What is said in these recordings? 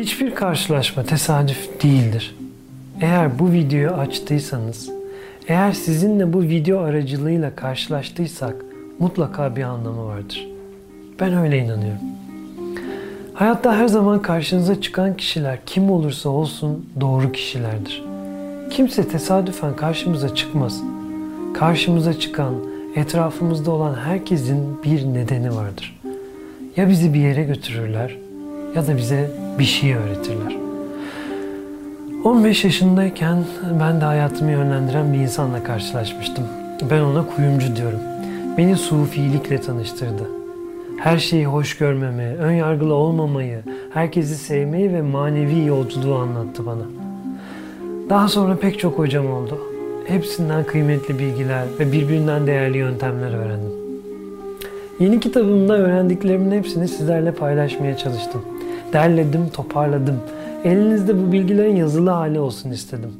Hiçbir karşılaşma tesadüf değildir. Eğer bu videoyu açtıysanız, eğer sizinle bu video aracılığıyla karşılaştıysak mutlaka bir anlamı vardır. Ben öyle inanıyorum. Hayatta her zaman karşınıza çıkan kişiler kim olursa olsun doğru kişilerdir. Kimse tesadüfen karşımıza çıkmaz. Karşımıza çıkan, etrafımızda olan herkesin bir nedeni vardır. Ya bizi bir yere götürürler ya da bize bir şey öğretirler. 15 yaşındayken ben de hayatımı yönlendiren bir insanla karşılaşmıştım. Ben ona kuyumcu diyorum. Beni sufilikle tanıştırdı. Her şeyi hoş görmemi, ön yargılı olmamayı, herkesi sevmeyi ve manevi yolculuğu anlattı bana. Daha sonra pek çok hocam oldu. Hepsinden kıymetli bilgiler ve birbirinden değerli yöntemler öğrendim. Yeni kitabımda öğrendiklerimin hepsini sizlerle paylaşmaya çalıştım. Derledim, toparladım. Elinizde bu bilgilerin yazılı hali olsun istedim.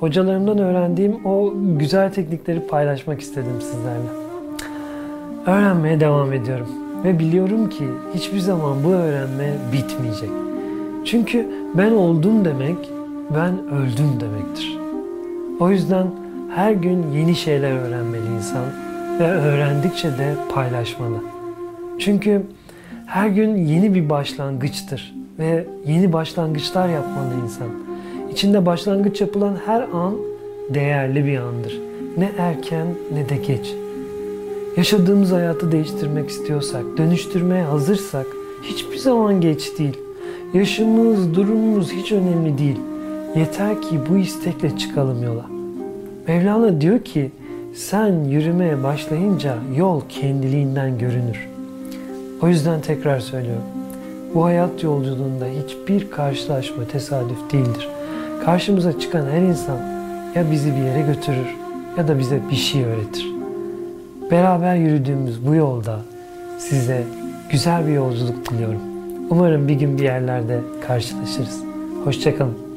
Hocalarımdan öğrendiğim o güzel teknikleri paylaşmak istedim sizlerle. Öğrenmeye devam ediyorum ve biliyorum ki hiçbir zaman bu öğrenme bitmeyecek. Çünkü ben oldum demek, ben öldüm demektir. O yüzden her gün yeni şeyler öğrenmeli insan ve öğrendikçe de paylaşmalı. Çünkü her gün yeni bir başlangıçtır ve yeni başlangıçlar yapmalı insan. İçinde başlangıç yapılan her an değerli bir andır. Ne erken ne de geç. Yaşadığımız hayatı değiştirmek istiyorsak, dönüştürmeye hazırsak hiçbir zaman geç değil. Yaşımız, durumumuz hiç önemli değil. Yeter ki bu istekle çıkalım yola. Mevlana diyor ki sen yürümeye başlayınca yol kendiliğinden görünür. O yüzden tekrar söylüyorum. Bu hayat yolculuğunda hiçbir karşılaşma tesadüf değildir. Karşımıza çıkan her insan ya bizi bir yere götürür ya da bize bir şey öğretir. Beraber yürüdüğümüz bu yolda size güzel bir yolculuk diliyorum. Umarım bir gün bir yerlerde karşılaşırız. Hoşçakalın.